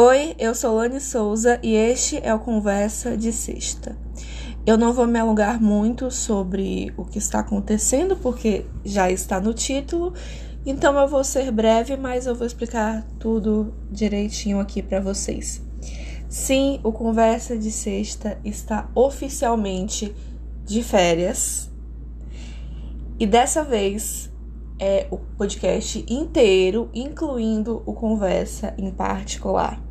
Oi, eu sou Lani Souza e este é o Conversa de Sexta. Eu não vou me alongar muito sobre o que está acontecendo, porque já está no título, então eu vou ser breve, mas eu vou explicar tudo direitinho aqui para vocês. Sim, o Conversa de Sexta está oficialmente de férias. E dessa vez é o podcast inteiro, incluindo o Conversa em particular.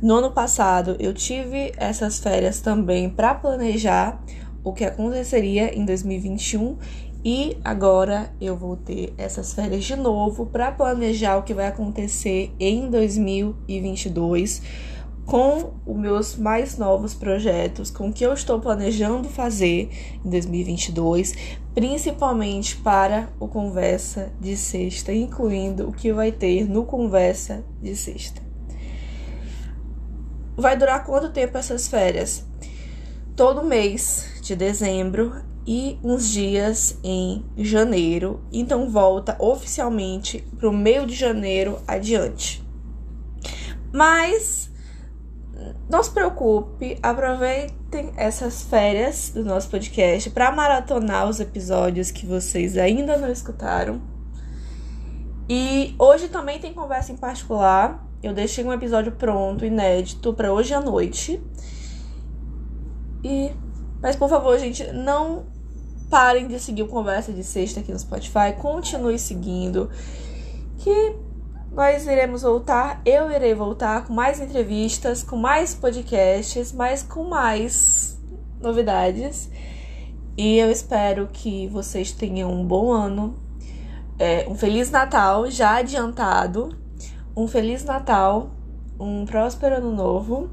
No ano passado, eu tive essas férias também para planejar o que aconteceria em 2021 e agora eu vou ter essas férias de novo para planejar o que vai acontecer em 2022 com os meus mais novos projetos, com o que eu estou planejando fazer em 2022, principalmente para o Conversa de Sexta, incluindo o que vai ter no Conversa de Sexta. Vai durar quanto tempo essas férias? Todo mês de dezembro e uns dias em janeiro, então volta oficialmente para o meio de janeiro adiante. Mas não se preocupe, aproveitem essas férias do nosso podcast para maratonar os episódios que vocês ainda não escutaram. E hoje também tem conversa em particular. Eu deixei um episódio pronto, inédito, para hoje à noite. E mas por favor, gente, não parem de seguir o Conversa de Sexta aqui no Spotify. Continue seguindo. Que nós iremos voltar, eu irei voltar com mais entrevistas, com mais podcasts, mas com mais novidades. E eu espero que vocês tenham um bom ano, é, um Feliz Natal já adiantado, um Feliz Natal, um próspero ano novo,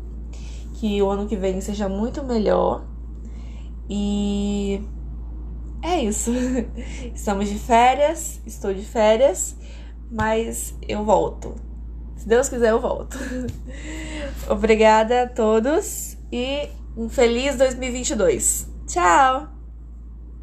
que o ano que vem seja muito melhor. E é isso. Estamos de férias, estou de férias mas eu volto. Se Deus quiser, eu volto. Obrigada a todos e um feliz 2022. Tchau!